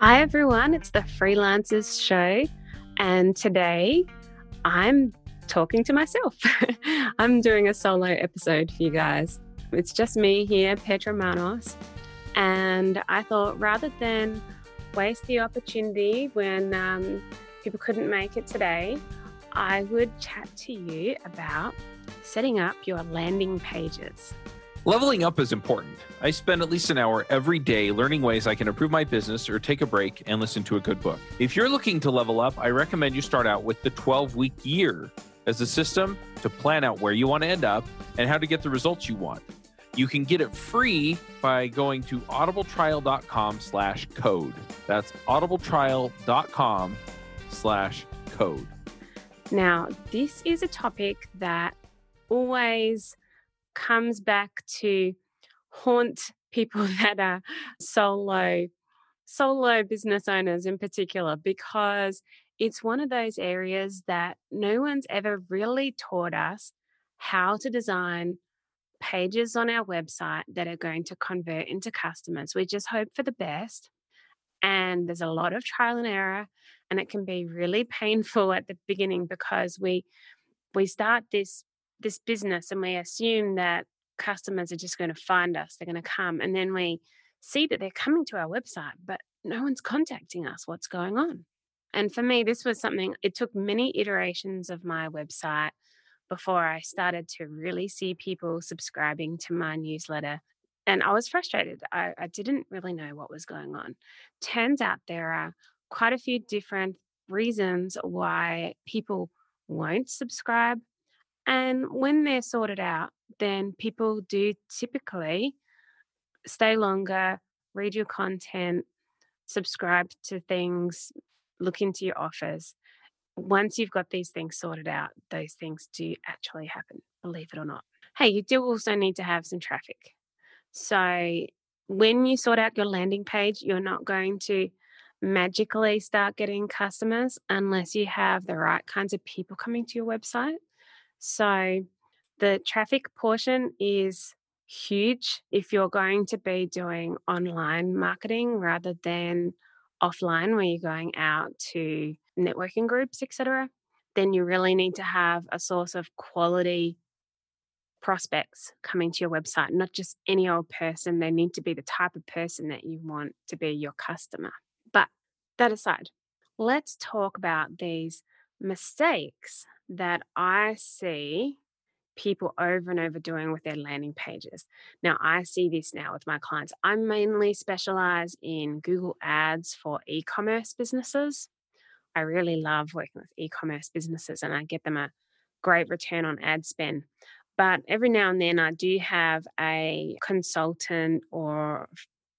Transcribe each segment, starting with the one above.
Hi, everyone. It's the Freelancers Show. And today I'm talking to myself. I'm doing a solo episode for you guys. It's just me here, Petra Manos. And I thought rather than waste the opportunity when um, people couldn't make it today, I would chat to you about setting up your landing pages. Leveling up is important. I spend at least an hour every day learning ways I can improve my business or take a break and listen to a good book. If you're looking to level up, I recommend you start out with the 12 week year as a system to plan out where you want to end up and how to get the results you want. You can get it free by going to audibletrial.com slash code. That's audibletrial.com slash code. Now, this is a topic that always comes back to haunt people that are solo solo business owners in particular because it's one of those areas that no one's ever really taught us how to design pages on our website that are going to convert into customers. We just hope for the best. And there's a lot of trial and error, and it can be really painful at the beginning because we we start this this business and we assume that customers are just going to find us, they're going to come. And then we see that they're coming to our website, but no one's contacting us. What's going on? And for me, this was something, it took many iterations of my website before I started to really see people subscribing to my newsletter. And I was frustrated. I, I didn't really know what was going on. Turns out there are quite a few different reasons why people won't subscribe and when they're sorted out, then people do typically stay longer, read your content, subscribe to things, look into your offers. Once you've got these things sorted out, those things do actually happen, believe it or not. Hey, you do also need to have some traffic. So when you sort out your landing page, you're not going to magically start getting customers unless you have the right kinds of people coming to your website. So the traffic portion is huge if you're going to be doing online marketing rather than offline where you're going out to networking groups etc then you really need to have a source of quality prospects coming to your website not just any old person. They need to be the type of person that you want to be your customer. But that aside let's talk about these mistakes that I see people over and over doing with their landing pages. Now, I see this now with my clients. I mainly specialize in Google Ads for e commerce businesses. I really love working with e commerce businesses and I get them a great return on ad spend. But every now and then, I do have a consultant or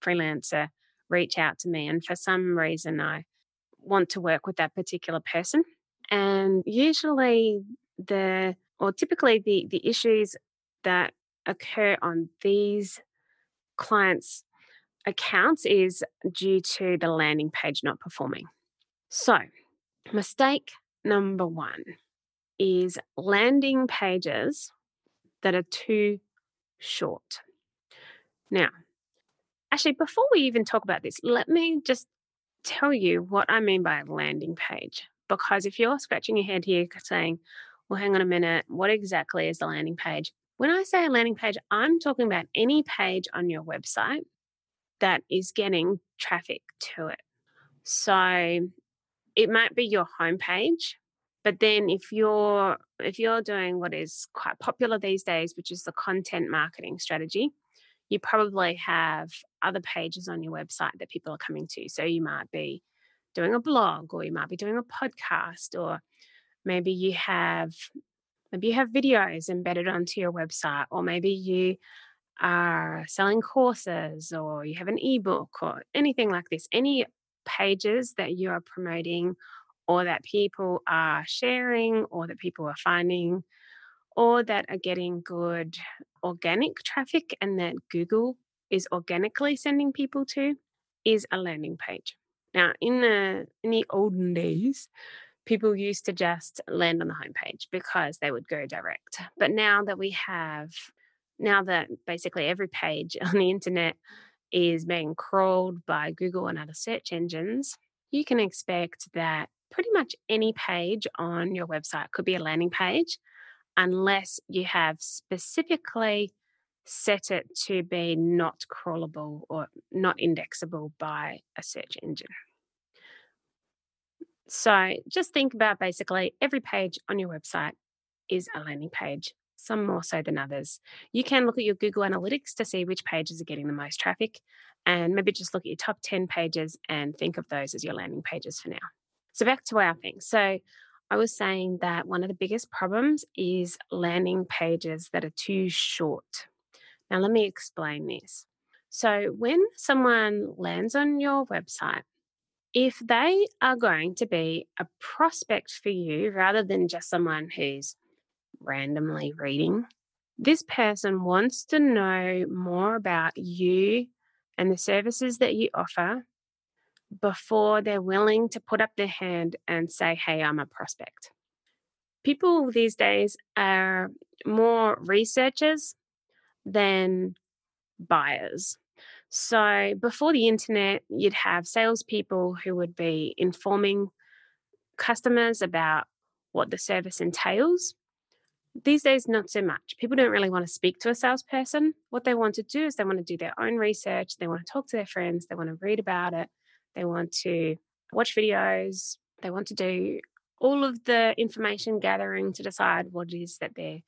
freelancer reach out to me. And for some reason, I want to work with that particular person. And usually the or typically the the issues that occur on these clients accounts is due to the landing page not performing. So, mistake number 1 is landing pages that are too short. Now, actually before we even talk about this, let me just tell you what I mean by a landing page. Because if you're scratching your head here saying, well, hang on a minute, what exactly is the landing page? When I say a landing page, I'm talking about any page on your website that is getting traffic to it. So it might be your homepage, but then if you're if you're doing what is quite popular these days, which is the content marketing strategy, you probably have other pages on your website that people are coming to. So you might be doing a blog or you might be doing a podcast or maybe you have maybe you have videos embedded onto your website or maybe you are selling courses or you have an ebook or anything like this any pages that you are promoting or that people are sharing or that people are finding or that are getting good organic traffic and that Google is organically sending people to is a landing page. Now, in the in the olden days, people used to just land on the homepage because they would go direct. But now that we have now that basically every page on the internet is being crawled by Google and other search engines, you can expect that pretty much any page on your website could be a landing page unless you have specifically set it to be not crawlable or not indexable by a search engine. So just think about basically every page on your website is a landing page, some more so than others. You can look at your Google Analytics to see which pages are getting the most traffic and maybe just look at your top 10 pages and think of those as your landing pages for now. So back to our thing. So I was saying that one of the biggest problems is landing pages that are too short. Now, let me explain this. So, when someone lands on your website, if they are going to be a prospect for you rather than just someone who's randomly reading, this person wants to know more about you and the services that you offer before they're willing to put up their hand and say, Hey, I'm a prospect. People these days are more researchers than buyers. So before the internet, you'd have salespeople who would be informing customers about what the service entails. These days, not so much. People don't really want to speak to a salesperson. What they want to do is they want to do their own research, they want to talk to their friends, they want to read about it, they want to watch videos, they want to do all of the information gathering to decide what it is that they're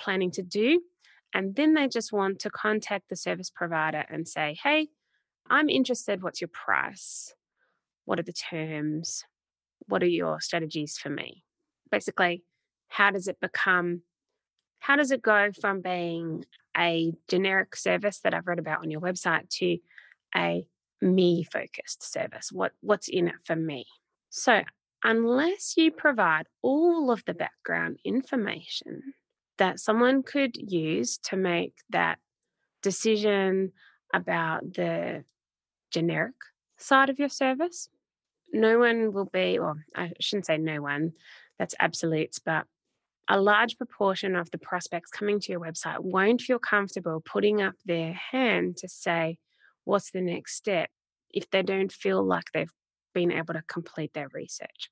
planning to do. And then they just want to contact the service provider and say, hey, I'm interested. What's your price? What are the terms? What are your strategies for me? Basically, how does it become, how does it go from being a generic service that I've read about on your website to a me focused service? What, what's in it for me? So, unless you provide all of the background information that someone could use to make that decision about the generic side of your service. No one will be, or I shouldn't say no one, that's absolutes, but a large proportion of the prospects coming to your website won't feel comfortable putting up their hand to say, What's the next step? if they don't feel like they've been able to complete their research.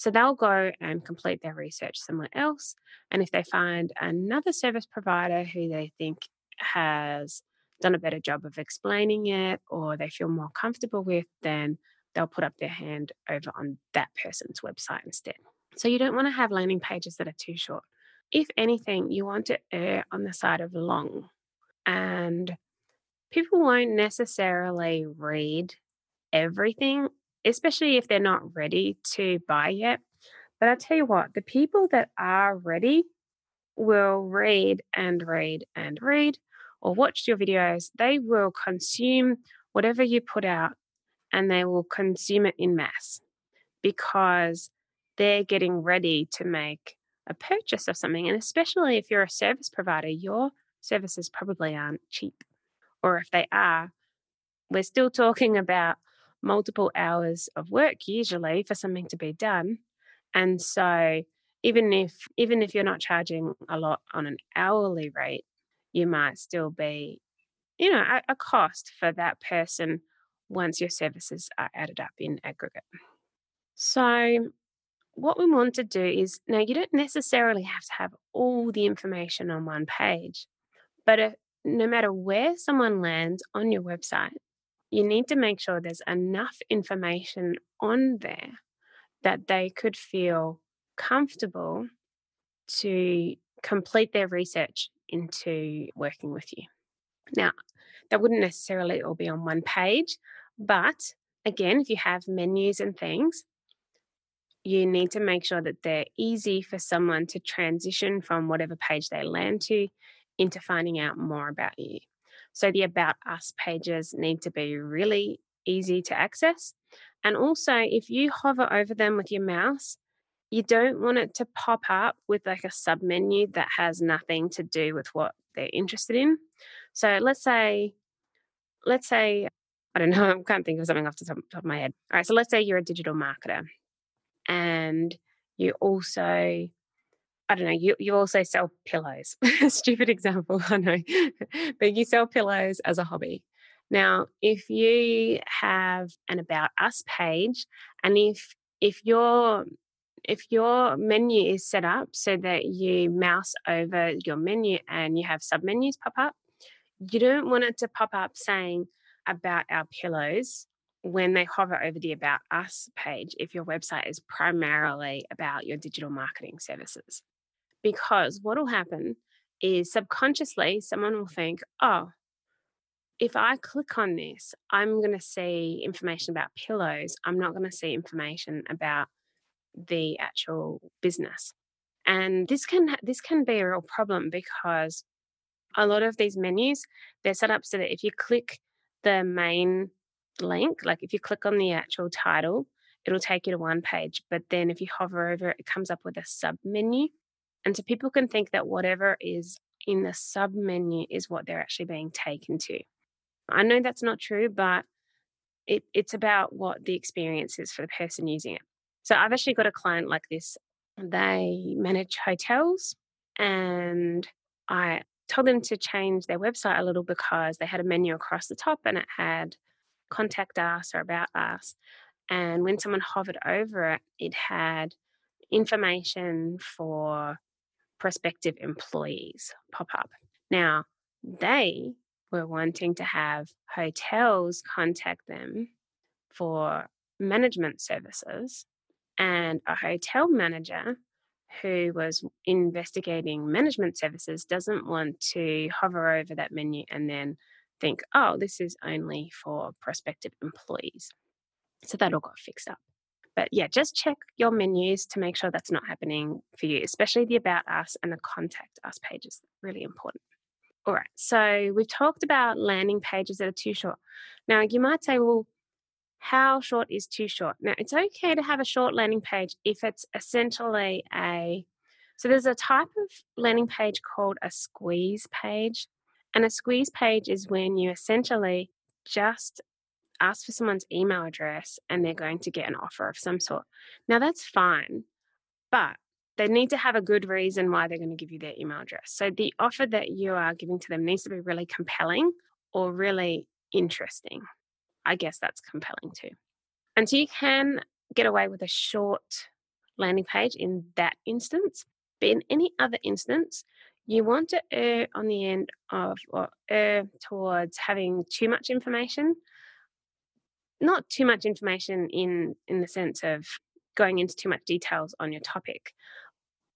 So they'll go and complete their research somewhere else. And if they find another service provider who they think has done a better job of explaining it or they feel more comfortable with, then they'll put up their hand over on that person's website instead. So you don't want to have landing pages that are too short. If anything, you want to err on the side of long. And people won't necessarily read everything especially if they're not ready to buy yet. But I tell you what, the people that are ready will read and read and read or watch your videos. They will consume whatever you put out and they will consume it in mass because they're getting ready to make a purchase of something. And especially if you're a service provider, your services probably aren't cheap. Or if they are, we're still talking about multiple hours of work usually for something to be done. And so even if even if you're not charging a lot on an hourly rate, you might still be, you know, a, a cost for that person once your services are added up in aggregate. So what we want to do is now you don't necessarily have to have all the information on one page, but if, no matter where someone lands on your website, you need to make sure there's enough information on there that they could feel comfortable to complete their research into working with you. Now, that wouldn't necessarily all be on one page, but again, if you have menus and things, you need to make sure that they're easy for someone to transition from whatever page they land to into finding out more about you. So the About Us pages need to be really easy to access. And also, if you hover over them with your mouse, you don't want it to pop up with like a sub menu that has nothing to do with what they're interested in. So let's say, let's say, I don't know, I can't think of something off the top, top of my head. All right, so let's say you're a digital marketer and you also I don't know, you, you also sell pillows. Stupid example, I know. but you sell pillows as a hobby. Now, if you have an about us page and if if your if your menu is set up so that you mouse over your menu and you have submenus pop up, you don't want it to pop up saying about our pillows when they hover over the About Us page if your website is primarily about your digital marketing services. Because what will happen is subconsciously someone will think, oh, if I click on this, I'm going to see information about pillows. I'm not going to see information about the actual business. And this can this can be a real problem because a lot of these menus they're set up so that if you click the main link, like if you click on the actual title, it'll take you to one page. But then if you hover over it, it comes up with a sub menu. And so people can think that whatever is in the sub menu is what they're actually being taken to. I know that's not true, but it, it's about what the experience is for the person using it. So I've actually got a client like this. They manage hotels and I told them to change their website a little because they had a menu across the top and it had contact us or about us. And when someone hovered over it, it had information for prospective employees pop up. Now, they were wanting to have hotels contact them for management services, and a hotel manager who was investigating management services doesn't want to hover over that menu and then think, oh, this is only for prospective employees. So that all got fixed up. But yeah, just check your menus to make sure that's not happening for you, especially the About Us and the Contact Us pages. Really important. All right, so we've talked about landing pages that are too short. Now, you might say, well, how short is too short? Now, it's okay to have a short landing page if it's essentially a so there's a type of landing page called a squeeze page. And a squeeze page is when you essentially just ask for someone's email address and they're going to get an offer of some sort. Now, that's fine, but they need to have a good reason why they're going to give you their email address. So the offer that you are giving to them needs to be really compelling or really interesting. I guess that's compelling too. And so you can get away with a short landing page in that instance. But in any other instance, you want to err on the end of or err towards having too much information not too much information in in the sense of going into too much details on your topic.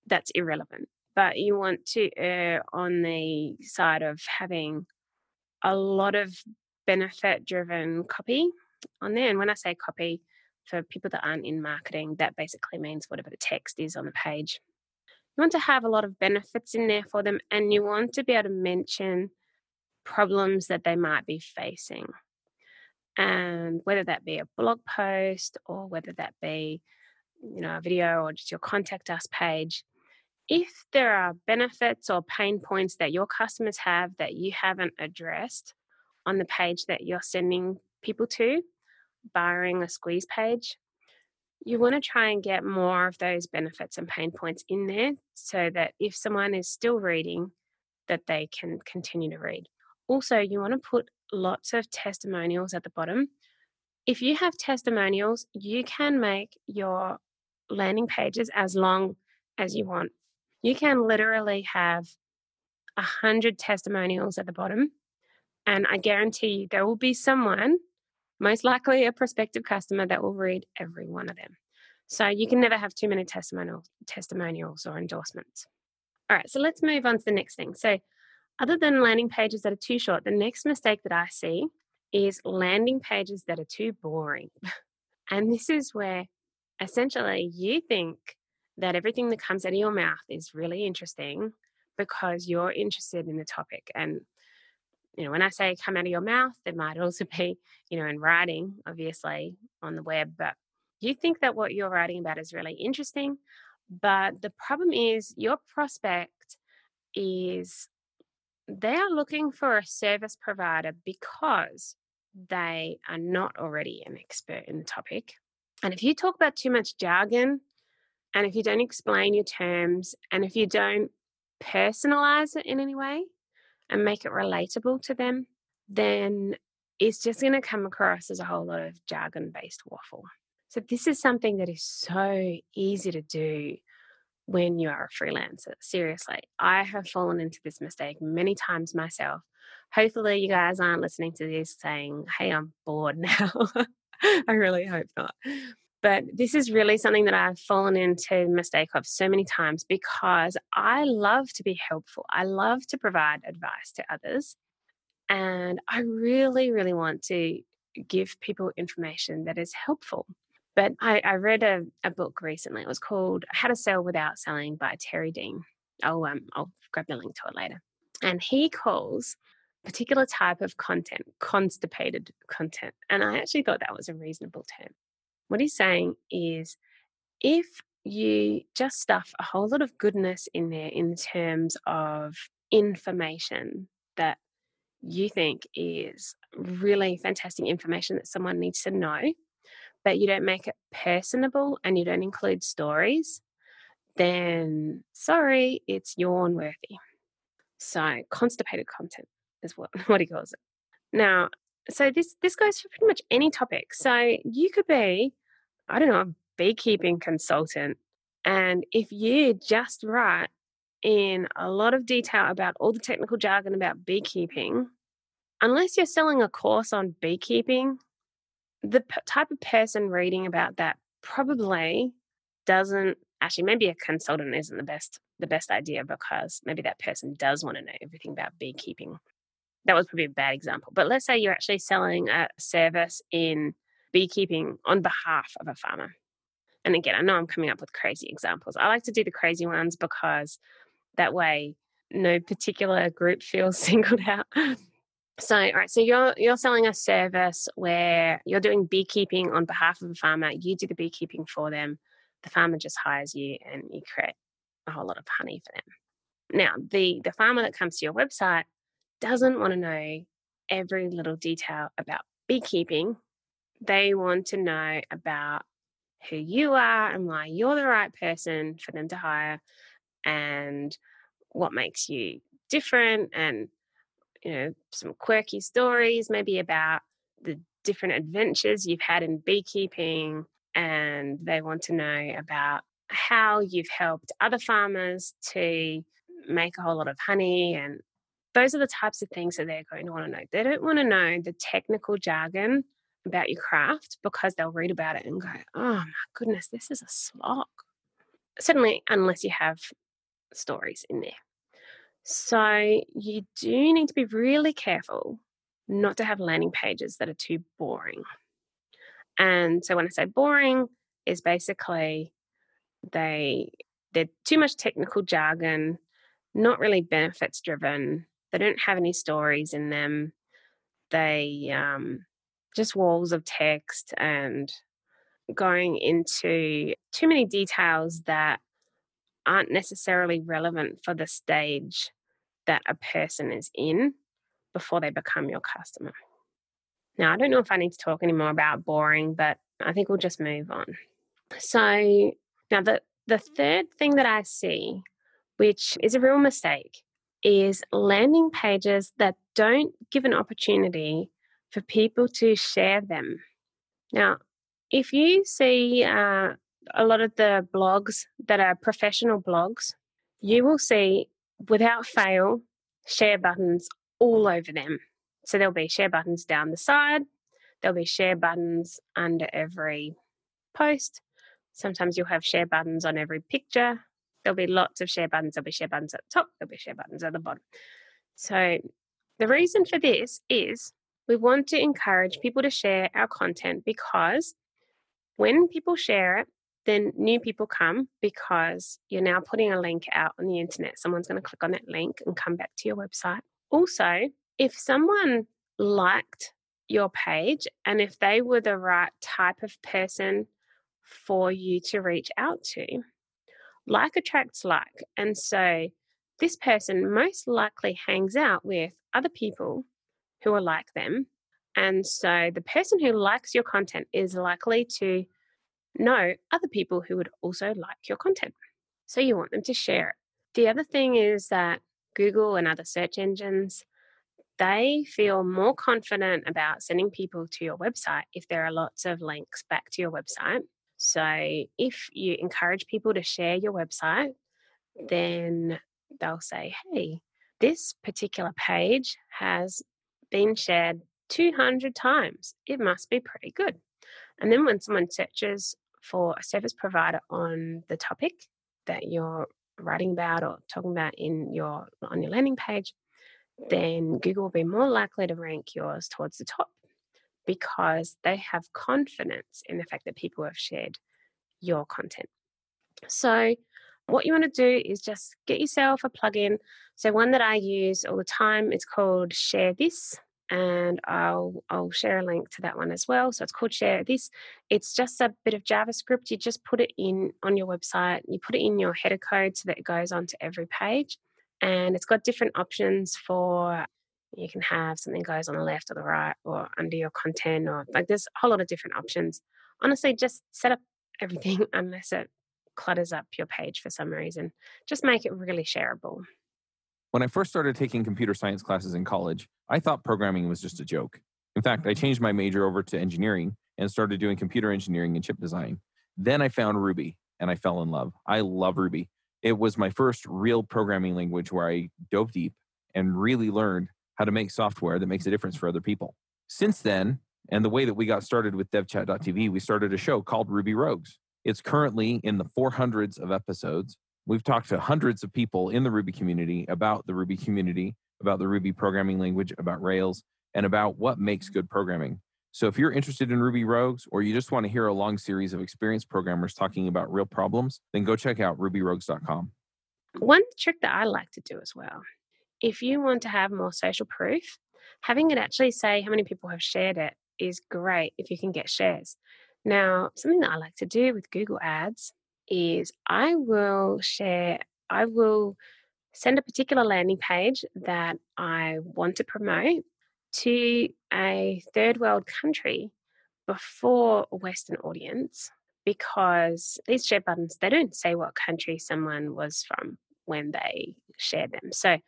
That's irrelevant. But you want to err on the side of having a lot of benefit driven copy on there. And when i say copy for people that aren't in marketing that basically means whatever the text is on the page. You want to have a lot of benefits in there for them and you want to be able to mention problems that they might be facing. And whether that be a blog post or whether that be, you know, a video or just your contact us page, if there are benefits or pain points that your customers have that you haven't addressed on the page that you're sending people to, barring a squeeze page, you want to try and get more of those benefits and pain points in there so that if someone is still reading that they can continue to read. Also you want to put lots of testimonials at the bottom if you have testimonials you can make your landing pages as long as you want you can literally have a hundred testimonials at the bottom and i guarantee you there will be someone most likely a prospective customer that will read every one of them. So you can never have too many testimonials, testimonials or endorsements. All right, so let's move on to the next thing. So, other than landing pages that are too short, the next mistake that I see is landing pages that are too boring. and this is where essentially you think that everything that comes out of your mouth is really interesting because you're interested in the topic. And you know, when I say come out of your mouth, it might also be, you know, in writing, obviously on the web, but you think that what you're writing about is really interesting. But the problem is your prospect is they are looking for a service provider because they are not already an expert in the topic. And if you talk about too much jargon, and if you don't explain your terms, and if you don't personalize it in any way, and make it relatable to them, then it's just going to come across as a whole lot of jargon based waffle. So, this is something that is so easy to do when you are a freelancer. Seriously, I have fallen into this mistake many times myself. Hopefully, you guys aren't listening to this saying, Hey, I'm bored now. I really hope not. But this is really something that I've fallen into mistake of so many times because I love to be helpful. I love to provide advice to others. And I really, really want to give people information that is helpful. But I, I read a, a, book recently. It was called How to Sell Without Selling by Terry Dean. I'll, um, I'll grab the link to it later. And he calls particular type of content constipated content. And I actually thought that was a reasonable term. What he's saying is if you just stuff a whole lot of goodness in there in terms of information that you think is really fantastic information that someone needs to know, but you don't make it personable and you don't include stories, then sorry, it's yawn worthy. So constipated content is what, what he calls it. Now, so this this goes for pretty much any topic. So you could be, I don't know, a beekeeping consultant, and if you just write in a lot of detail about all the technical jargon about beekeeping, unless you're selling a course on beekeeping, the p- type of person reading about that probably doesn't actually maybe a consultant isn't the best the best idea because maybe that person does want to know everything about beekeeping that was probably a bad example. But let's say you're actually selling a service in beekeeping on behalf of a farmer. And again, I know I'm coming up with crazy examples. I like to do the crazy ones because that way no particular group feels singled out. So, all right, so you're you're selling a service where you're doing beekeeping on behalf of a farmer. You do the beekeeping for them. The farmer just hires you, and you create a whole lot of honey for them. Now, the the farmer that comes to your website doesn't want to know every little detail about beekeeping. They want to know about who you are and why you're the right person for them to hire and what makes you different and you know some quirky stories maybe about the different adventures you've had in beekeeping and they want to know about how you've helped other farmers to make a whole lot of honey and those are the types of things that they're going to want to know. They don't want to know the technical jargon about your craft because they'll read about it and go, oh my goodness, this is a slog. Certainly, unless you have stories in there. So, you do need to be really careful not to have landing pages that are too boring. And so, when I say boring, is basically they they're too much technical jargon, not really benefits driven, they don't have any stories in them. They um, just walls of text and going into too many details that aren't necessarily relevant for the stage that a person is in before they become your customer. Now, I don't know if I need to talk anymore about boring, but I think we'll just move on. So, now the, the third thing that I see, which is a real mistake, is landing pages that don't give an opportunity for people to share them. Now, if you see uh, a lot of the blogs that are professional blogs, you will see without fail share buttons all over them. So there'll be share buttons down the side, there'll be share buttons under every post. Sometimes you'll have share buttons on every picture. There'll be lots of share buttons. There'll be share buttons at the top. There'll be share buttons at the bottom. So the reason for this is we want to encourage people to share our content because when people share it, then new people come because you're now putting a link out on the internet. Someone's going to click on that link and come back to your website. Also, if someone liked your page and if they were the right type of person for you to reach out to, like attracts like. And so this person most likely hangs out with other people who are like them. And so the person who likes your content is likely to know other people who would also like your content. So you want them to share it. The other thing is that Google and other search engines, they feel more confident about sending people to your website if there are lots of links back to your website. So if you encourage people to share your website, then they'll say, hey, this particular page has been shared 200 times. It must be pretty good. And then when someone searches for a service provider on the topic that you're writing about or talking about in your on your landing page, mm. then Google will be more likely to rank yours towards the top because they have confidence in the fact that people have shared your content. So, what you want to do is just get yourself a plugin. So, one that I use all the time is called Share This, and I'll I'll share a link to that one as well. So it's called Share This. It's just a bit of JavaScript. You just put it in on your website. You put it in your header code so that it goes onto every page, and it's got different options for. You can have something goes on the left or the right or under your content or like there's a whole lot of different options. Honestly, just set up everything unless it clutters up your page for some reason. Just make it really shareable. When I first started taking computer science classes in college, I thought programming was just a joke. In fact, I changed my major over to engineering and started doing computer engineering and chip design. Then I found Ruby and I fell in love. I love Ruby. It was my first real programming language where I dove deep and really learned how to make software that makes a difference for other people. Since then, and the way that we got started with devchat.tv, we started a show called Ruby Rogues. It's currently in the 400s of episodes We've talked to hundreds of people in the Ruby community about the Ruby community, about the Ruby programming language, about Rails, and about what makes good programming. So if you're interested in Ruby Rogues or you just want to hear a long series of experienced programmers talking about real problems, then go check out rubyrogues.com. One trick that I like to do as well, if you want to have more social proof, having it actually say how many people have shared it is great if you can get shares. Now, something that I like to do with Google Ads is I will share, I will send a particular landing page that I want to promote to a third world country before a Western audience because these share buttons, they don't say what country someone was from when they share them. So,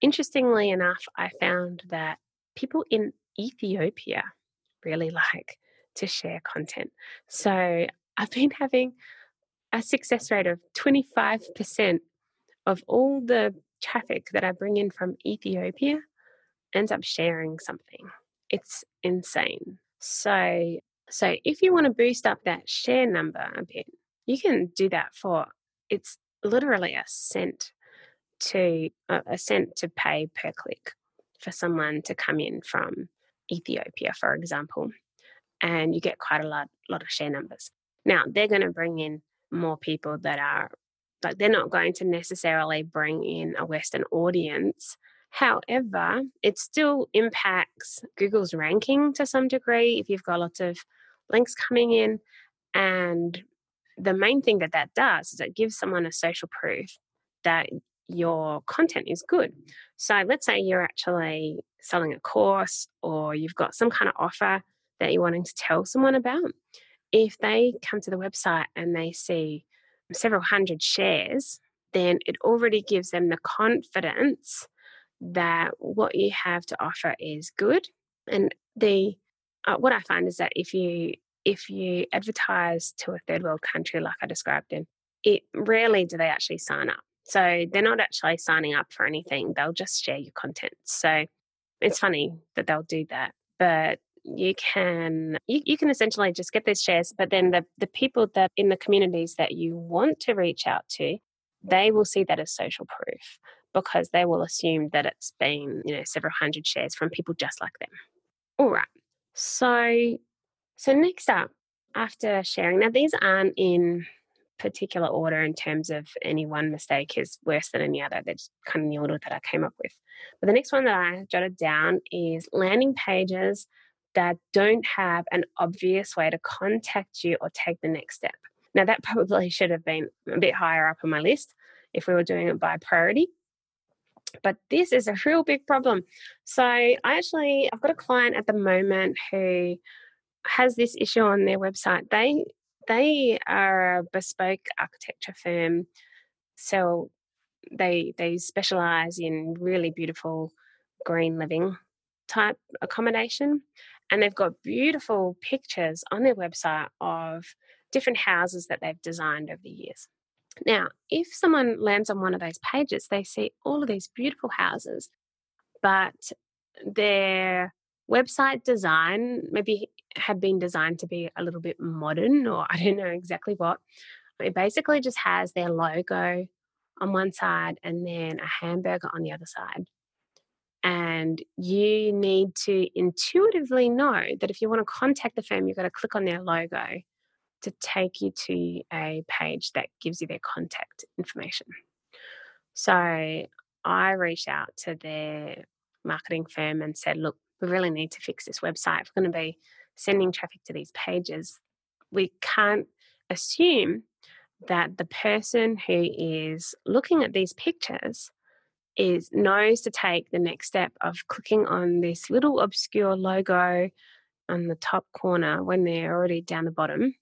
interestingly enough, I found that people in Ethiopia really like to share content. So, I've been having a success rate of 25% of all the traffic that I bring in from Ethiopia ends up sharing something. It's insane. So, so if you want to boost up that share number a bit, you can do that for it's literally a cent to uh, a cent to pay per click for someone to come in from Ethiopia, for example, and you get quite a lot lot of share numbers. Now they're going to bring in more people that are like they're not going to necessarily bring in a Western audience. However, it still impacts Google's ranking to some degree if you've got lots of links coming in. And the main thing that that does is it gives someone a social proof that your content is good. So let's say you're actually selling a course or you've got some kind of offer that you're wanting to tell someone about if they come to the website and they see several hundred shares, then it already gives them the confidence that what you have to offer is good. And the uh, what I find is that if you if you advertise to a third world country like I described in, it rarely do they actually sign up. So they're not actually signing up for anything. They'll just share your content. So it's funny that they'll do that. But you can you, you can essentially just get these shares but then the, the people that in the communities that you want to reach out to they will see that as social proof because they will assume that it's been you know several hundred shares from people just like them all right so so next up after sharing now these aren't in particular order in terms of any one mistake is worse than any other. That's kind of the order that I came up with. But the next one that I jotted down is landing pages that don't have an obvious way to contact you or take the next step. Now, that probably should have been a bit higher up on my list if we were doing it by priority. But this is a real big problem. So, I actually, I've got a client at the moment who has this issue on their website. They they are a bespoke architecture firm, so they they specialize in really beautiful green living type accommodation. And they've got beautiful pictures on their website of different houses that they've designed over the years. Now, if someone lands on one of those pages, they see all of these beautiful houses, but their website design maybe had been designed to be a little bit modern, or I don't know exactly what. It basically just has their logo on one side and then a hamburger on the other side. And you need to intuitively know that if you want to contact the firm, you've got to click on their logo to take you to a page that gives you their contact information. So I reached out to their marketing firm and said, look, we really need to fix this website. If we're going to be sending traffic to these pages, we can't assume that the person who is looking at these pictures is knows to take the next step of clicking on this little obscure logo on the top corner when they're already down the bottom.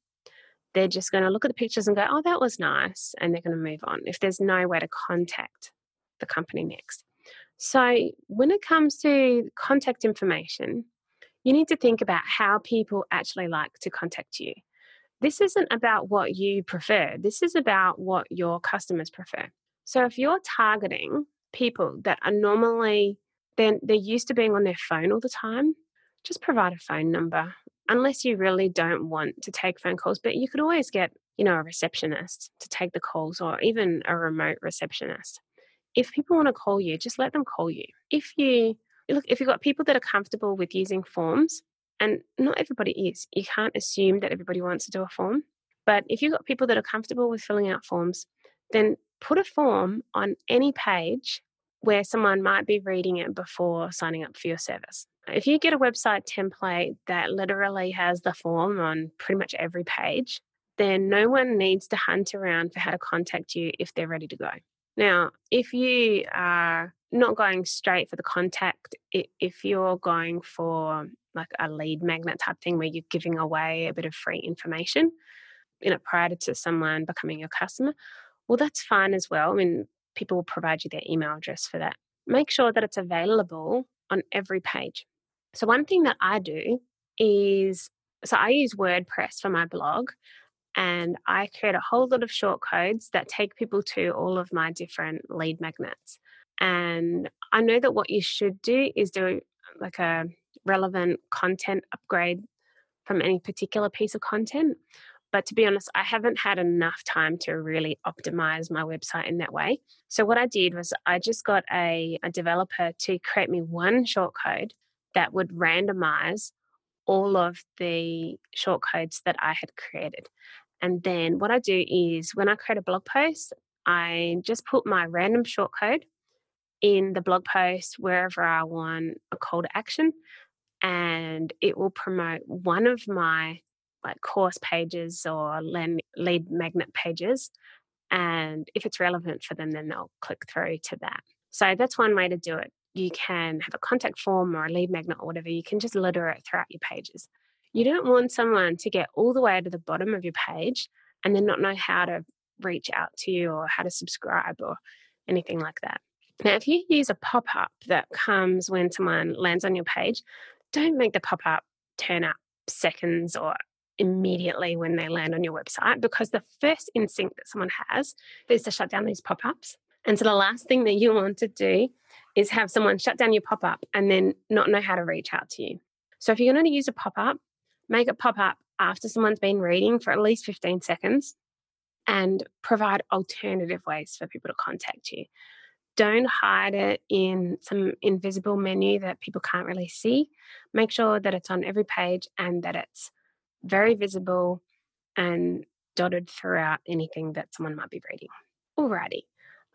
They're just going to look at the pictures and go oh that was nice and they're going to move on if there's no way to contact the company next. So when it comes to contact information you need to think about how people actually like to contact you. This isn't about what you prefer, this is about what your customers prefer. So if you're targeting people that are normally then they're used to being on their phone all the time, just provide a phone number. Unless you really don't want to take phone calls, but you could always get, you know, a receptionist to take the calls or even a remote receptionist. If people want to call you, just let them call you. If you look, if you've got people that are comfortable with using forms, and not everybody is. You can't assume that everybody wants to do a form. But if you've got people that are comfortable with filling out forms, then put a form on any page where someone might be reading it before signing up for your service. If you get a website template that literally has the form on pretty much every page, then no one needs to hunt around for how to contact you if they're ready to go. Now, if you are not going straight for the contact, if you're going for like a lead magnet type thing where you're giving away a bit of free information, you know, prior to someone becoming your customer, well, that's fine as well. I mean, people will provide you their email address for that. Make sure that it's available on every page. So, one thing that I do is so I use WordPress for my blog and I create a whole lot of short codes that take people to all of my different lead magnets. And I know that what you should do is do like a relevant content upgrade from any particular piece of content. But to be honest, I haven't had enough time to really optimize my website in that way. So, what I did was I just got a, a developer to create me one shortcode that would randomize all of the shortcodes that I had created. And then what I do is when I create a blog post, I just put my random shortcode in the blog post wherever I want a call to action and it will promote one of my like course pages or lead magnet pages and if it's relevant for them then they'll click through to that. So that's one way to do it. You can have a contact form or a lead magnet or whatever you can just litter it throughout your pages. You don't want someone to get all the way to the bottom of your page and then not know how to reach out to you or how to subscribe or anything like that. Now, if you use a pop up that comes when someone lands on your page, don't make the pop up turn up seconds or immediately when they land on your website because the first instinct that someone has is to shut down these pop ups. And so the last thing that you want to do is have someone shut down your pop up and then not know how to reach out to you. So if you're going to use a pop up, make it pop up after someone's been reading for at least 15 seconds and provide alternative ways for people to contact you don't hide it in some invisible menu that people can't really see. Make sure that it's on every page and that it's very visible and dotted throughout anything that someone might be reading. Alrighty.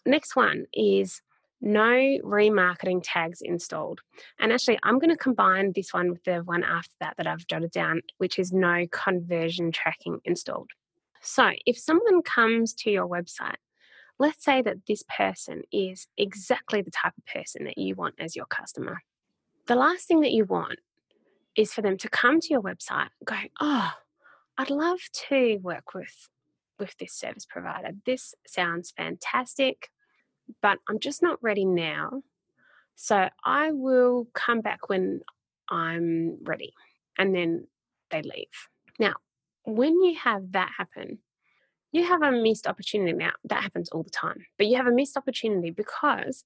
Next one is no remarketing tags installed. And actually, I'm going to combine this one with the one after that that I've jotted down, which is no conversion tracking installed. So, if someone comes to your website let's say that this person is exactly the type of person that you want as your customer. The last thing that you want is for them to come to your website and go, Oh, I'd love to work with with this service provider. This sounds fantastic, but I'm just not ready now So I will come back when I'm ready. And then they leave. Now, when you have that happen, you have a missed opportunity. Now, that happens all the time, but you have a missed opportunity because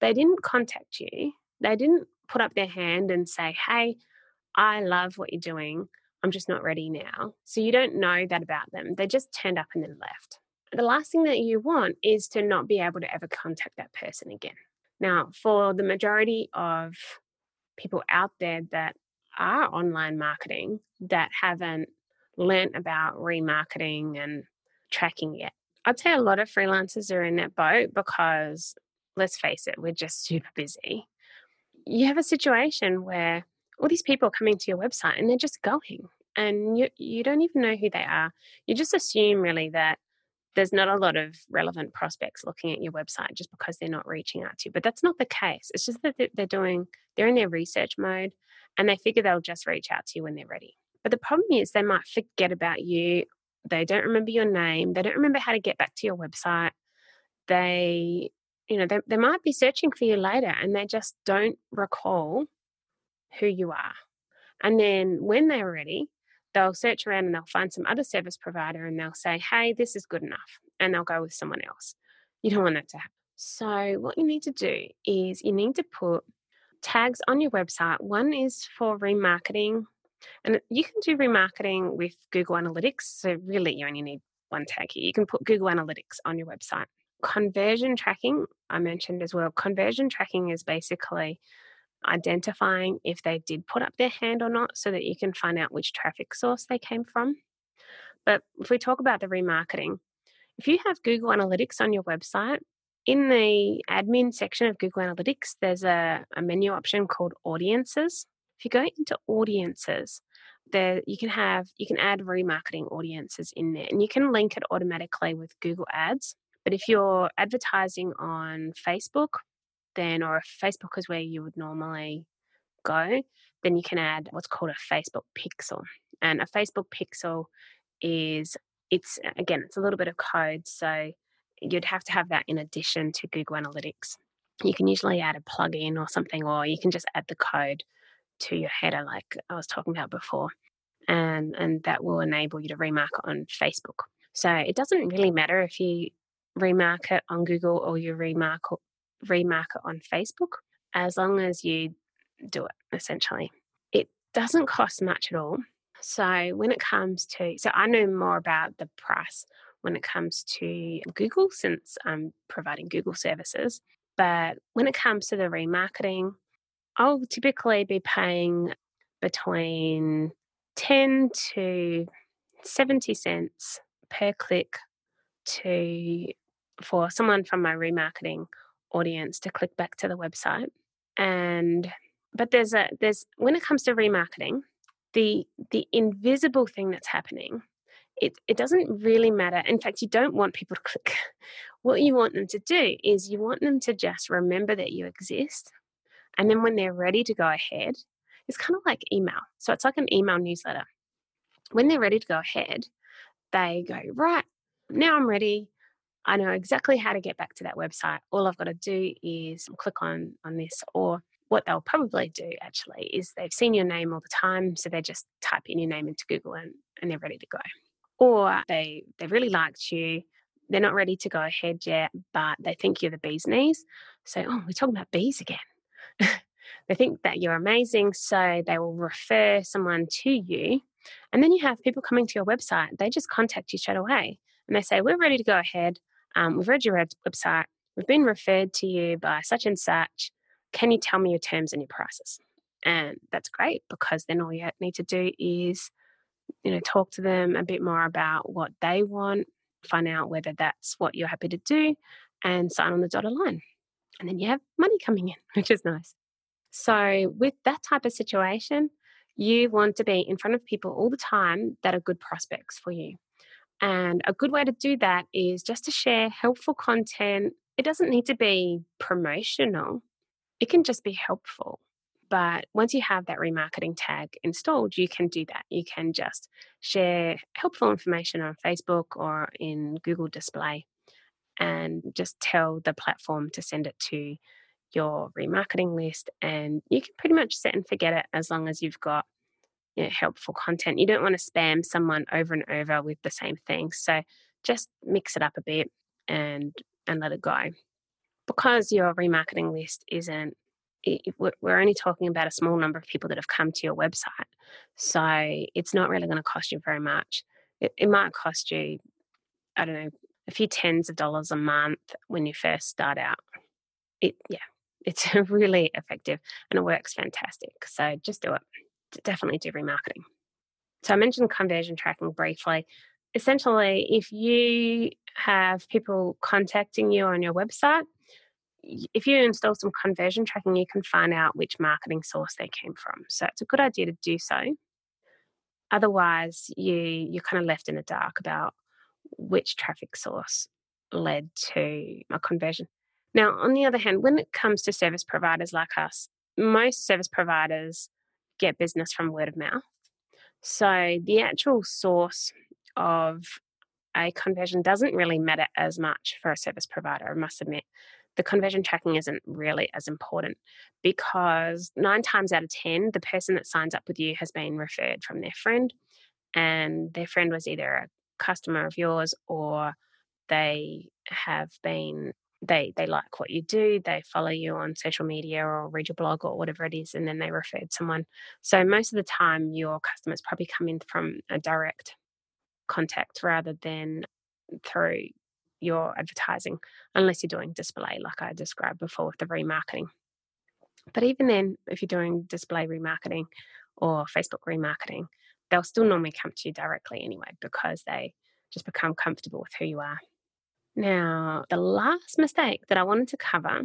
they didn't contact you. They didn't put up their hand and say, Hey, I love what you're doing. I'm just not ready now. So you don't know that about them. They just turned up and then left. The last thing that you want is to not be able to ever contact that person again. Now, for the majority of people out there that are online marketing that haven't learned about remarketing and tracking yet, I'd say a lot of freelancers are in that boat because let's face it, we're just super busy. You have a situation where all these people coming to your website and they're just going and you you don't even know who they are. You just assume really that there's not a lot of relevant prospects looking at your website just because they're not reaching out to you. But that's not the case. It's just that they're doing, they're in their research mode and they figure they'll just reach out to you when they're ready. But the problem is they might forget about you. They don't remember your name. They don't remember how to get back to your website. They, you know, they, they might be searching for you later and they just don't recall who you are. And then when they're ready, they'll search around and they'll find some other service provider and they'll say, hey, this is good enough. And they'll go with someone else. You don't want that to happen. So, what you need to do is you need to put tags on your website. One is for remarketing, and you can do remarketing with Google Analytics. So, really, you only need one tag here. You can put Google Analytics on your website. Conversion tracking, I mentioned as well. Conversion tracking is basically identifying if they did put up their hand or not so that you can find out which traffic source they came from. But if we talk about the remarketing, if you have Google Analytics on your website, in the admin section of Google Analytics, there's a, a menu option called audiences. If you go into audiences, there you can have you can add remarketing audiences in there and you can link it automatically with Google Ads. But if you're advertising on Facebook then, or if Facebook is where you would normally go, then you can add what's called a Facebook pixel. And a Facebook pixel is, it's again, it's a little bit of code. So you'd have to have that in addition to Google Analytics. You can usually add a plugin or something, or you can just add the code to your header, like I was talking about before. And, and that will enable you to remarket on Facebook. So it doesn't really matter if you remarket on Google or you remarket remarket on Facebook as long as you do it, essentially. It doesn't cost much at all. So when it comes to, so I know more about the price when it comes to Google since I'm providing Google services. But when it comes to the remarketing, I'll typically be paying between 10 to 70 cents per click to for someone from my remarketing audience to click back to the website. And but there's a there's when it comes to remarketing, the the invisible thing that's happening, it it doesn't really matter. In fact, you don't want people to click. What you want them to do is you want them to just remember that you exist. And then when they're ready to go ahead, it's kind of like email. So it's like an email newsletter. When they're ready to go ahead, they go, right, now I'm ready. I know exactly how to get back to that website. All I've got to do is click on on this or what they'll probably do actually is they've seen your name all the time, so they just type in your name into Google and, and they're ready to go. Or they they really liked you, they're not ready to go ahead yet, but they think you're the bee's knees. So, oh, we're talking about bees again. they think that you're amazing, so they will refer someone to you. And then you have people coming to your website, they just contact you straight away and they say, We're ready to go ahead. Um, we've read your website. We've been referred to you by such and such. Can you tell me your terms and your prices? And that's great because then all you need to do is, you know, talk to them a bit more about what they want, find out whether that's what you're happy to do, and sign on the dotted line. And then you have money coming in, which is nice. So, with that type of situation, you want to be in front of people all the time that are good prospects for you. And a good way to do that is just to share helpful content. It doesn't need to be promotional, it can just be helpful. But once you have that remarketing tag installed, you can do that. You can just share helpful information on Facebook or in Google Display and just tell the platform to send it to your remarketing list and you can pretty much set and forget it as long as you've got you know, helpful content. You don't want to spam someone over and over with the same thing. So just mix it up a bit and and let it go. Because your remarketing list isn't we're only talking about a small number of people that have come to your website. So it's not really going to cost you very much. It, it might cost you, I don't know, a few tens of dollars a month when you first start out. It, yeah, it's really effective and it works fantastic. So just do it. Definitely do remarketing. So I mentioned conversion tracking briefly. Essentially, if you have people contacting you on your website, if you install some conversion tracking, you can find out which marketing source they came from. So it's a good idea to do so. Otherwise, you you're kind of left in the dark about which traffic source led to a conversion. Now, on the other hand, when it comes to service providers like us, most service providers get business from word of mouth. So the actual source of a conversion doesn't really matter as much for a service provider, I must admit. The conversion tracking isn't really as important because nine times out of 10, the person that signs up with you has been referred from their friend, and their friend was either a customer of yours or they have been they they like what you do they follow you on social media or read your blog or whatever it is and then they referred someone. So most of the time your customers probably come in from a direct contact rather than through your advertising unless you're doing display like i described before with the remarketing. But even then if you're doing display remarketing or facebook remarketing they'll still normally come to you directly anyway because they just become comfortable with who you are now, the last mistake that I wanted to cover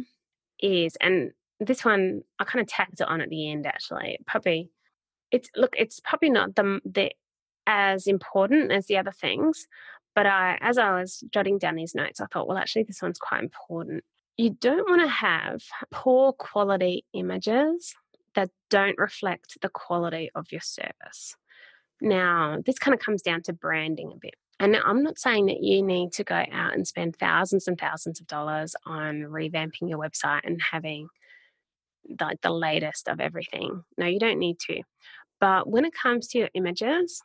is, and this one I kind of tacked it on at the end actually. Probably, it's look, it's probably not the the as important as the other things, but I, as I was jotting down these notes, I thought, well, actually, this one's quite important. You don't want to have poor quality images that don't reflect the quality of your service. Now, this kind of comes down to branding a bit. And I'm not saying that you need to go out and spend thousands and thousands of dollars on revamping your website and having like the, latest of everything. No, you don't need to. But when it comes to your images,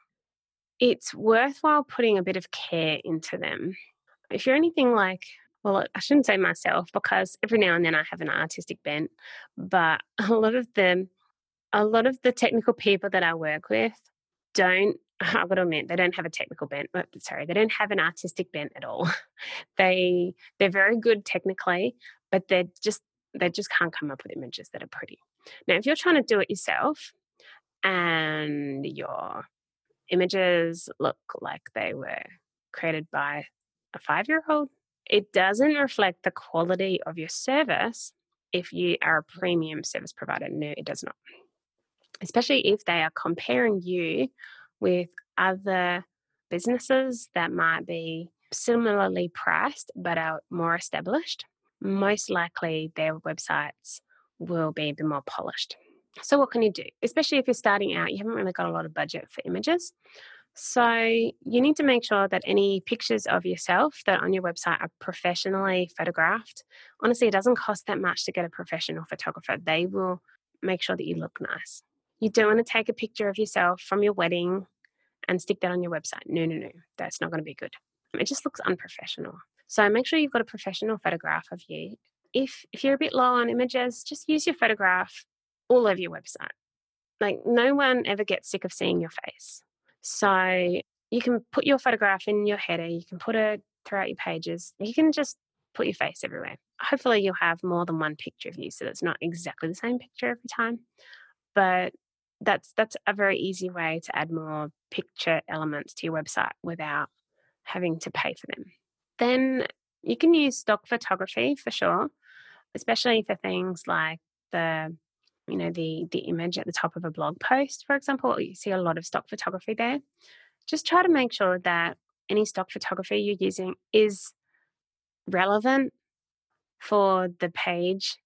it's worthwhile putting a bit of care into them. If you're anything like, well, I shouldn't say myself because every now and then I have an artistic bent, but a lot of them, a lot of the technical people that I work with don't got to admit, they don't have a technical bent. Uh, sorry, they don't have an artistic bent at all. they they're very good technically, but they're just they just can't come up with images that are pretty. Now, if you're trying to do it yourself and your images look like they were created by a five year old, it doesn't reflect the quality of your service if you are a premium service provider. No, it does not. Especially if they are comparing you with other businesses that might be similarly priced but are more established, most likely their websites will be a bit more polished. So, what can you do? Especially if you're starting out, you haven't really got a lot of budget for images. So, you need to make sure that any pictures of yourself that on your website are professionally photographed. Honestly, it doesn't cost that much to get a professional photographer, they will make sure that you look nice. You don't want to take a picture of yourself from your wedding and stick that on your website. No, no, no, that's not going to be good. It just looks unprofessional. So make sure you've got a professional photograph of you. If if you're a bit low on images, just use your photograph all over your website. Like no one ever gets sick of seeing your face. So you can put your photograph in your header, you can put it throughout your pages. You can just put your face everywhere. Hopefully you'll have more than one picture of you so it's not exactly the same picture every time. But that's that's a very easy way to add more picture elements to your website without having to pay for them. Then you can use stock photography for sure, especially for things like the you know the the image at the top of a blog post for example you see a lot of stock photography there just try to make sure that any stock photography you're using is relevant for the page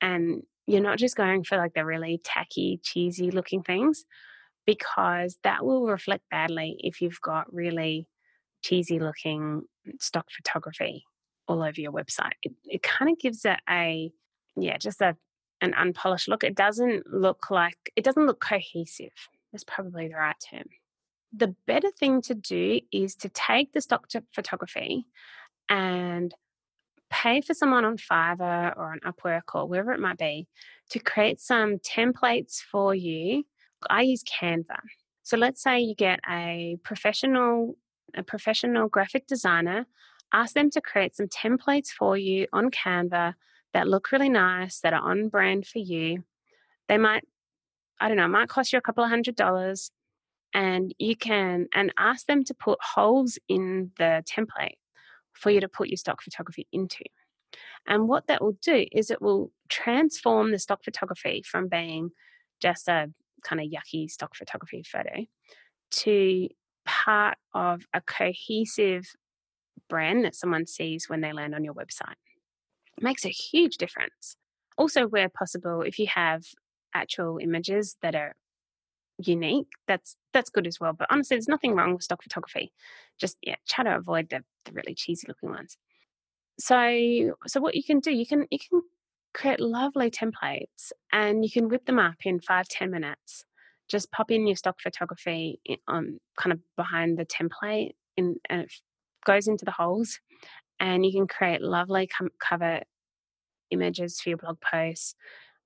and you're not just going for like the really tacky, cheesy looking things, because that will reflect badly if you've got really cheesy looking stock photography all over your website. It, it kind of gives it a yeah, just a an unpolished look. It doesn't look like it doesn't look cohesive. That's probably the right term. The better thing to do is to take the stock photography and pay for someone on Fiverr or on Upwork or wherever it might be to create some templates for you. I use Canva. So let's say you get a professional a professional graphic designer, ask them to create some templates for you on Canva that look really nice, that are on brand for you. They might I don't know, it might cost you a couple of hundred dollars and you can and ask them to put holes in the template for you to put your stock photography into. And what that will do is it will transform the stock photography from being just a kind of yucky stock photography photo to part of a cohesive brand that someone sees when they land on your website. It makes a huge difference. Also, where possible, if you have actual images that are unique, that's that's good as well. But honestly, there's nothing wrong with stock photography. Just yeah, try to avoid the, the really cheesy looking ones. So so what you can do, you can you can create lovely templates and you can whip them up in five ten minutes. Just pop in your stock photography on um, kind of behind the template in, and it goes into the holes, and you can create lovely com- cover images for your blog posts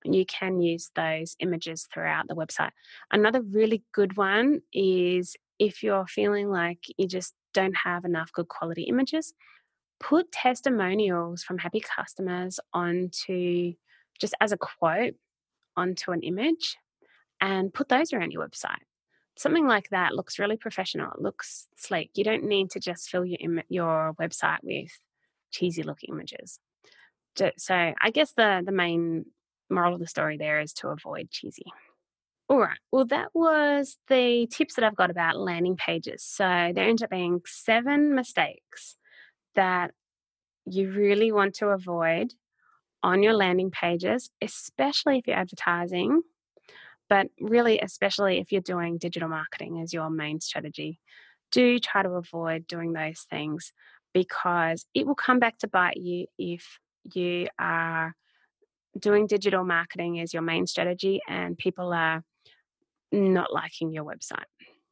you can use those images throughout the website. Another really good one is if you're feeling like you just don't have enough good quality images, put testimonials from happy customers onto just as a quote onto an image and put those around your website. Something like that looks really professional. It looks sleek. You don't need to just fill your Im- your website with cheesy looking images. So I guess the the main moral of the story there is to avoid cheesy. All right. Well, that was the tips that I've got about landing pages. So there ends up being seven mistakes that you really want to avoid on your landing pages, especially if you're advertising, but really, especially if you're doing digital marketing as your main strategy. Do try to avoid doing those things because it will come back to bite you if you are doing digital marketing as your main strategy and people are not liking your website.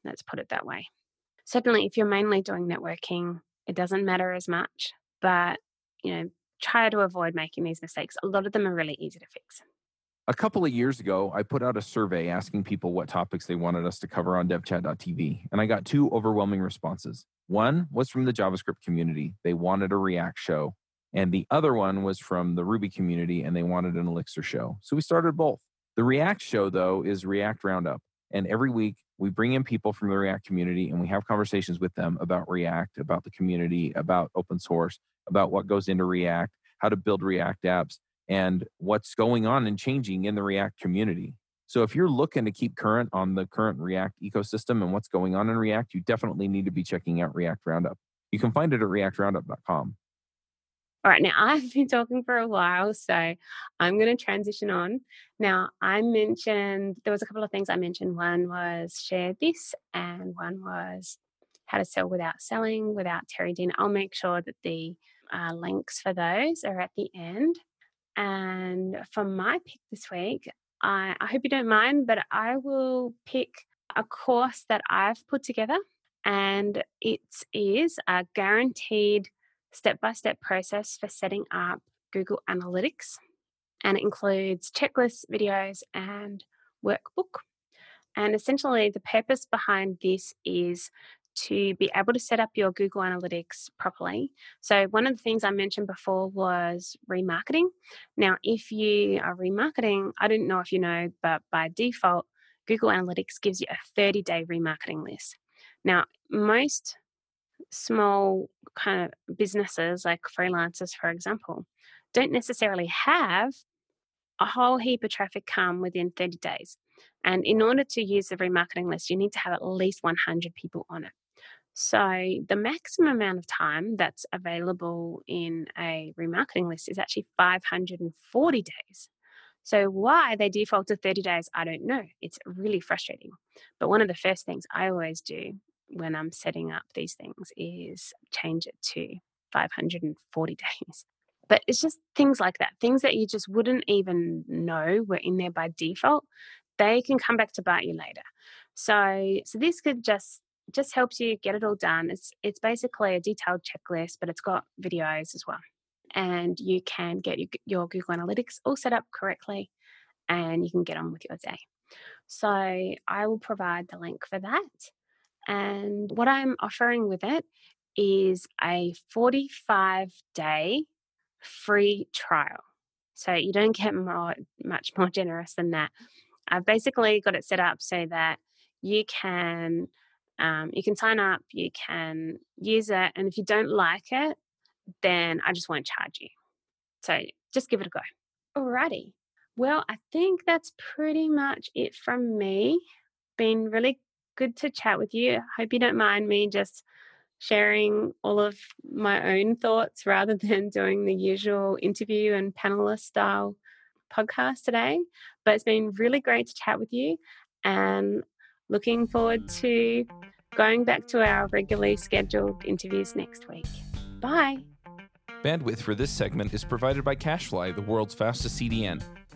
Let's put it that way. Certainly, if you're mainly doing networking, it doesn't matter as much, but you know, try to avoid making these mistakes. A lot of them are really easy to fix. A couple of years ago, I put out a survey asking people what topics they wanted us to cover on devchat.tv, and I got two overwhelming responses. One was from the JavaScript community. They wanted a React show. And the other one was from the Ruby community and they wanted an Elixir show. So we started both. The React show, though, is React Roundup. And every week we bring in people from the React community and we have conversations with them about React, about the community, about open source, about what goes into React, how to build React apps, and what's going on and changing in the React community. So if you're looking to keep current on the current React ecosystem and what's going on in React, you definitely need to be checking out React Roundup. You can find it at reactroundup.com. All right, now I've been talking for a while, so I'm going to transition on. Now, I mentioned there was a couple of things I mentioned. One was share this, and one was how to sell without selling without Terry Dean. I'll make sure that the uh, links for those are at the end. And for my pick this week, I, I hope you don't mind, but I will pick a course that I've put together, and it is a guaranteed step by step process for setting up Google Analytics. And it includes checklists, videos, and workbook. And essentially, the purpose behind this is to be able to set up your Google Analytics properly. So, one of the things I mentioned before was remarketing. Now, if you are remarketing, I don't know if you know, but by default, Google Analytics gives you a 30 day remarketing list. Now, most small kind of businesses like freelancers, for example, don't necessarily have a whole heap of traffic come within 30 days. And in order to use the remarketing list, you need to have at least 100 people on it. So the maximum amount of time that's available in a remarketing list is actually 540 days. So why they default to 30 days, I don't know. It's really frustrating. But one of the first things I always do when I'm setting up these things is change it to 540 days. But it's just things like that, things that you just wouldn't even know were in there by default. They can come back to bite you later. So, so this could just just helps you get it all done. It's it's basically a detailed checklist, but it's got videos as well, and you can get your, your Google Analytics all set up correctly, and you can get on with your day. So I will provide the link for that. And what I'm offering with it is a 45 day free trial. So you don't get more, much more generous than that. I've basically got it set up so that you can um, you can sign up, you can use it, and if you don't like it, then I just won't charge you. So just give it a go. Alrighty. Well, I think that's pretty much it from me. Been really good to chat with you. Hope you don't mind me just sharing all of my own thoughts rather than doing the usual interview and panelist style podcast today. But it's been really great to chat with you and looking forward to going back to our regularly scheduled interviews next week. Bye. Bandwidth for this segment is provided by CacheFly, the world's fastest CDN.